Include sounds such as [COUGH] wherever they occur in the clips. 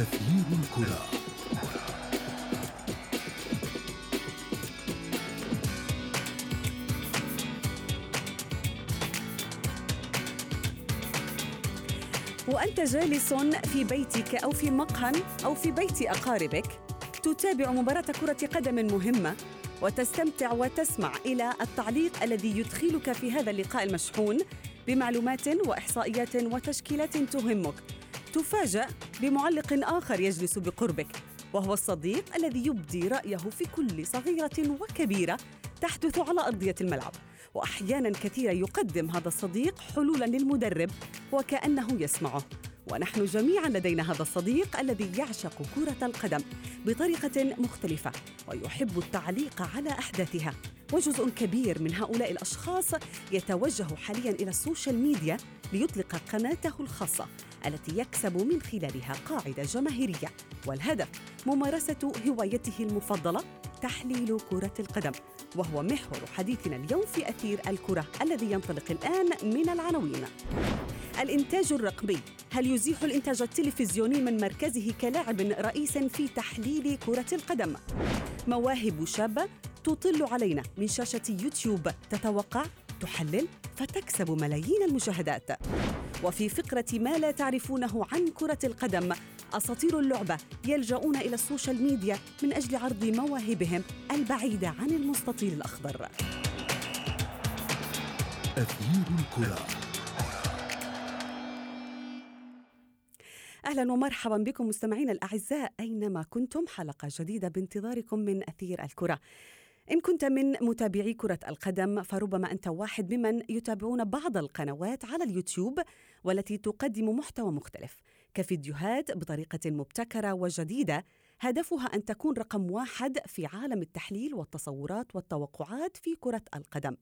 أثير الكرة. وأنت جالس في بيتك أو في مقهى أو في بيت أقاربك تتابع مباراة كرة قدم مهمة وتستمتع وتسمع إلى التعليق الذي يدخلك في هذا اللقاء المشحون بمعلومات وإحصائيات وتشكيلات تهمك. تفاجأ بمعلق آخر يجلس بقربك وهو الصديق الذي يبدي رأيه في كل صغيرة وكبيرة تحدث على أرضية الملعب. وأحيانا كثيرة يقدم هذا الصديق حلولا للمدرب وكأنه يسمعه. ونحن جميعا لدينا هذا الصديق الذي يعشق كرة القدم بطريقة مختلفة ويحب التعليق على أحداثها. وجزء كبير من هؤلاء الأشخاص يتوجه حاليا إلى السوشيال ميديا ليطلق قناته الخاصة. التي يكسب من خلالها قاعدة جماهيرية. والهدف ممارسة هوايته المفضلة تحليل كرة القدم. وهو محور حديثنا اليوم في أثير الكرة الذي ينطلق الآن من العناوين. الإنتاج الرقمي هل يزيح الإنتاج التلفزيوني من مركزه كلاعب رئيس في تحليل كرة القدم؟ مواهب شابة تطل علينا من شاشة يوتيوب تتوقع تحلل فتكسب ملايين المشاهدات. وفي فقرة ما لا تعرفونه عن كرة القدم أساطير اللعبة يلجؤون إلى السوشيال ميديا من أجل عرض مواهبهم البعيدة عن المستطيل الأخضر أثير الكرة أهلا ومرحبا بكم مستمعينا الأعزاء أينما كنتم حلقة جديدة بانتظاركم من أثير الكرة. إن كنت من متابعي كرة القدم فربما أنت واحد ممن يتابعون بعض القنوات على اليوتيوب والتي تقدم محتوى مختلف كفيديوهات بطريقة مبتكرة وجديدة هدفها أن تكون رقم واحد في عالم التحليل والتصورات والتوقعات في كرة القدم.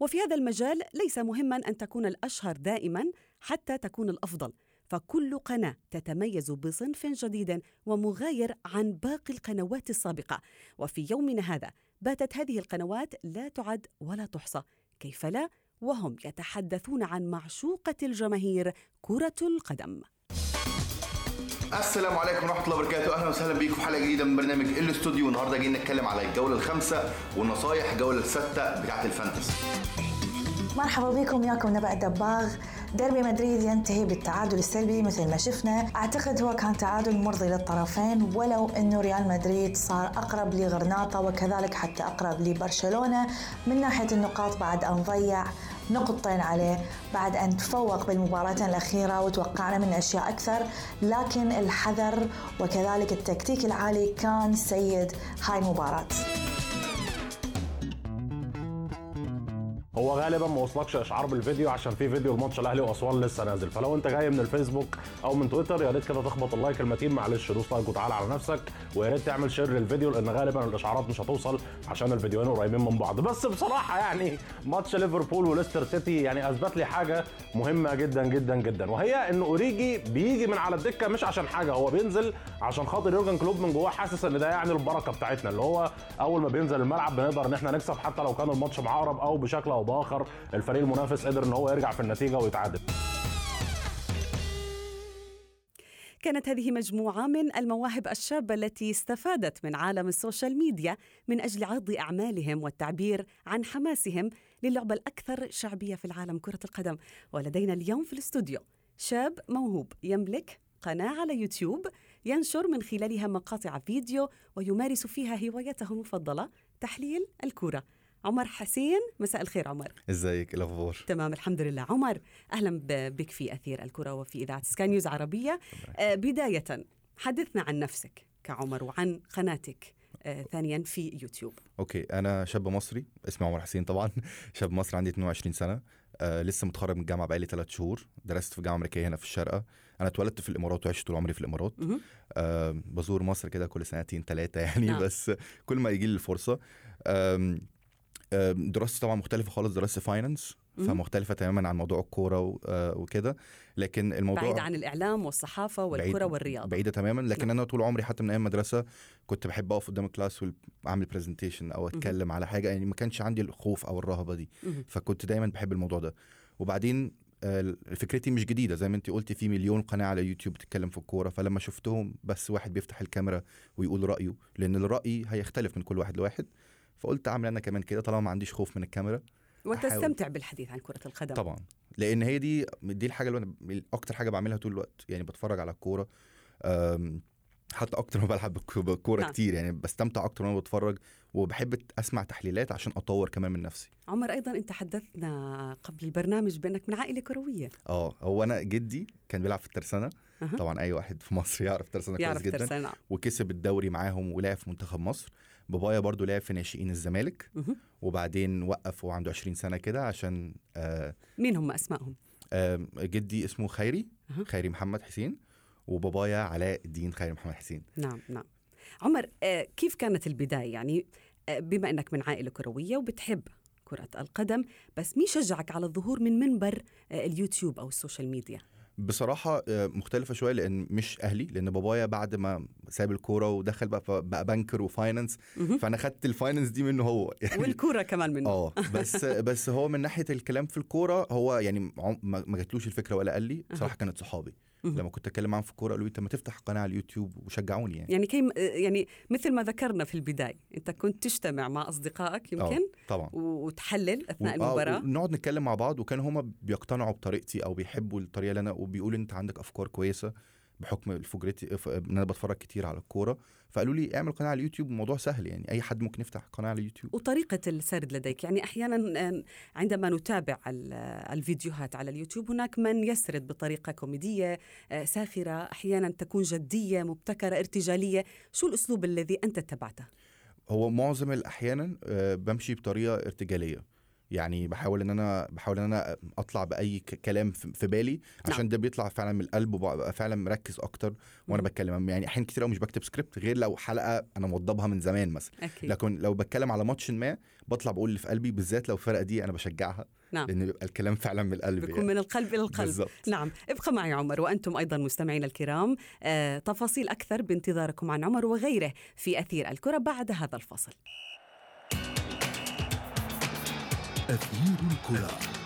وفي هذا المجال ليس مهما أن تكون الأشهر دائما حتى تكون الأفضل فكل قناة تتميز بصنف جديد ومغاير عن باقي القنوات السابقة. وفي يومنا هذا باتت هذه القنوات لا تعد ولا تحصى. كيف لا؟ وهم يتحدثون عن معشوقة الجماهير كرة القدم. السلام عليكم ورحمة الله وبركاته. أهلا وسهلا بيكم في حلقة جديدة من برنامج الأستوديو. النهارده جايين نتكلم على الجوله الخامسه والنصايح الجوله السادسه بتاعة الفانتسي. مرحبا بكم ياكم نبأ الدباغ. ديربي مدريد ينتهي بالتعادل السلبي مثل ما شفنا. أعتقد هو كان تعادل مرضي للطرفين ولو إنه ريال مدريد صار أقرب لغرناطة وكذلك حتى أقرب لبرشلونة. من ناحية النقاط بعد أن ضيع نقطتين عليه بعد أن تفوق بالمباراتين الأخيرة وتوقعنا منه أشياء أكثر. لكن الحذر وكذلك التكتيك العالي كان سيد هاي المباراة هو غالبا ما وصلكش اشعار بالفيديو عشان في فيديو الماتش الأهلي وأسوان لسه نازل. فلو أنت جاي من الفيسبوك أو من تويتر يا ريت كده تخبط ال like المتين معلش دوس like وتعالى على نفسك ويا ريت تعمل share للفيديو لأن غالبا الإشعارات مش هتوصل عشان الفيديوهين قريبين من بعض. بس بصراحة يعني ماتش ليفربول وليستر سيتي يعني أثبت لي حاجة مهمة جدا جدا جدا وهي إن أوريجي بيجي من على الدكة مش عشان حاجة هو بينزل عشان خاطر يورجن كلوب من جواه حاسس إن ده يعني البركة بتاعتنا اللي هو أول ما بينزل الملعب بنقدر إن إحنا نكسب حتى لو كان الماتش معقرب أو بشكل أو باخر الفريق المنافس قدر إن هو يرجع في النتيجة ويتعادل. كانت هذه مجموعة من المواهب الشابة التي استفادت من عالم السوشيال ميديا من أجل عرض أعمالهم والتعبير عن حماسهم للعبة الأكثر شعبية في العالم كرة القدم. ولدينا اليوم في الاستوديو شاب موهوب يملك قناة على يوتيوب ينشر من خلالها مقاطع فيديو ويمارس فيها هوايته المفضلة تحليل الكرة. عمر حسين. مساء الخير عمر. إزيك؟ الأخبار؟ تمام الحمد لله. عمر أهلا بك في أثير الكرة وفي إذاعة سكاي نيوز عربية. آه بداية حدثنا عن نفسك كعمر وعن قناتك آه ثانيا في يوتيوب. okay أنا شاب مصري اسمي عمر حسين طبعا. [LAUGHS] شاب مصري عندي 22 سنة. آه لسه متخرج من الجامعة بقالي 3 شهور. درست في جامعة أمريكية هنا في الشارقه أنا اتولدت في الإمارات وعشت طول عمري في الإمارات. آه بزور مصر كده كل سنتين ثلاثة يعني. نعم. بس كل ما يجي لي الفرصة آم، دراستي طبعا مختلفة خالص دراستي finance فمختلفة تماما عن موضوع الكورة آه، وكده. لكن الموضوع بعيد عن الإعلام والصحافة والكره والرياضة. بعيدة تماما. لكن نعم. أنا طول عمري حتى من أيام مدرسه كنت بحب أقف قدام ال class واعمل presentation أو أتكلم على حاجة. يعني ما كانش عندي الخوف أو الرهبة دي. فكنت دايما بحب الموضوع ده. وبعدين آه، فكرتي مش جديدة. زي ما انت قلتي في مليون قناة على يوتيوب بتتكلم في الكورة. فلما شفتهم بس واحد بيفتح الكاميرا ويقول رأيه لأن الرأي هيختلف من كل واحد لواحد. فقلت أعمل أنا كمان كده طالما ما عنديش خوف من الكاميرا وتستمتع بالحديث عن كرة القدم. طبعا. لأن هي دي دي الحاجة اللي أنا أكتر حاجة بعملها طول الوقت. يعني بتفرج على الكورة حتى أكتر ما بلعب بالك- بالكوره نعم. كتير. يعني بستمتع أكتر وأنا بتفرج وبحب أسمع تحليلات عشان أطور كمان من نفسي. عمر أيضا أنت حدثنا قبل البرنامج بأنك من عائلة كروية. آه. هو أنا جدي كان بيلعب في الترسانة. أها. طبعا أي واحد في مصر يعرف الترسانه كويس جدا. ترسانة. نعم وكسب الدوري معاهم ولعب في منتخب مصر. بابايا برضو لعب في ناشئين الزمالك. وبعدين وقف وهو عنده 20 سنة كده عشان آه مين هم أسمائهم؟ آه جدي اسمه خيري. خيري محمد حسين وبابايا علاء الدين خيري محمد حسين. نعم نعم. عمر آه، كيف كانت البداية؟ يعني آه، بما إنك من عائلة كروية وبتحب كرة القدم بس مين شجعك على الظهور من منبر آه، اليوتيوب أو ال social media؟ بصراحة آه، مختلفة شوية لأن مش أهلي لأن بابايا بعد ما ساب الكورة ودخل بقى بقى banker و finance. فأنا خدت ال finance دي منه هو [LAUGHS] يعني والكورة كمان منه آه بس [LAUGHS] بس هو من ناحية الكلام في الكورة هو يعني ما جاتلوش الفكرة ولا قال لي بصراحة كانت صحابي. لما كنت أتكلم معاهم في الكوره قالوا لي أنت ما تفتح قناة على اليوتيوب وشجعوني يعني. يعني كي يعني مثل ما ذكرنا في البداية أنت كنت تجتمع مع أصدقائك يمكن آه، طبعا. و- وتحلل أثناء و- آه، المباراة؟ ونقعد نتكلم مع بعض وكانوا هما بيقتنعوا بطريقتي أو بيحبوا الطريقة اللي أنا وبيقولوا أنت عندك أفكار كويسة. بحكم الفجرتي ف- إن أنا بتفرج كتير على الكورة. فقالوا لي اعمل قناة على اليوتيوب الموضوع سهل يعني أي حد ممكن يفتح قناة على اليوتيوب. وطريقة السرد لديك يعني أحيانا آه، عندما نتابع ال- الفيديوهات على اليوتيوب هناك من يسرد بطريقة كوميدية آه، ساخرة أحيانا تكون جدية مبتكرة ارتجالية. شو الأسلوب الذي أنت اتبعته؟ هو معظم الأحيانا آه، بمشي بطريقة ارتجالية. يعني بحاول إن أنا بحاول إن أنا أطلع بأي كلام في بالي عشان ده بيطلع فعلا من القلب وببقى فعلا مركز أكتر وأنا. بتكلم. يعني احيان كتير قوي مش بكتب سكريبت غير لو حلقة أنا موضبها من زمان مثلا. أكيد. لكن لو بتكلم على ماتش ما بطلع بقول اللي في قلبي بالذات لو الفرقة دي أنا بشجعها نعم. لأن بيبقى الكلام فعلا من القلب بيكون يعني. من القلب إلى القلب. بالظبط. نعم. ابقى معي عمر وأنتم أيضا مستمعينا الكرام. آه، تفاصيل أكثر بانتظاركم عن عمر وغيره في أثير الكرة بعد هذا الفصل. أثير الكرة.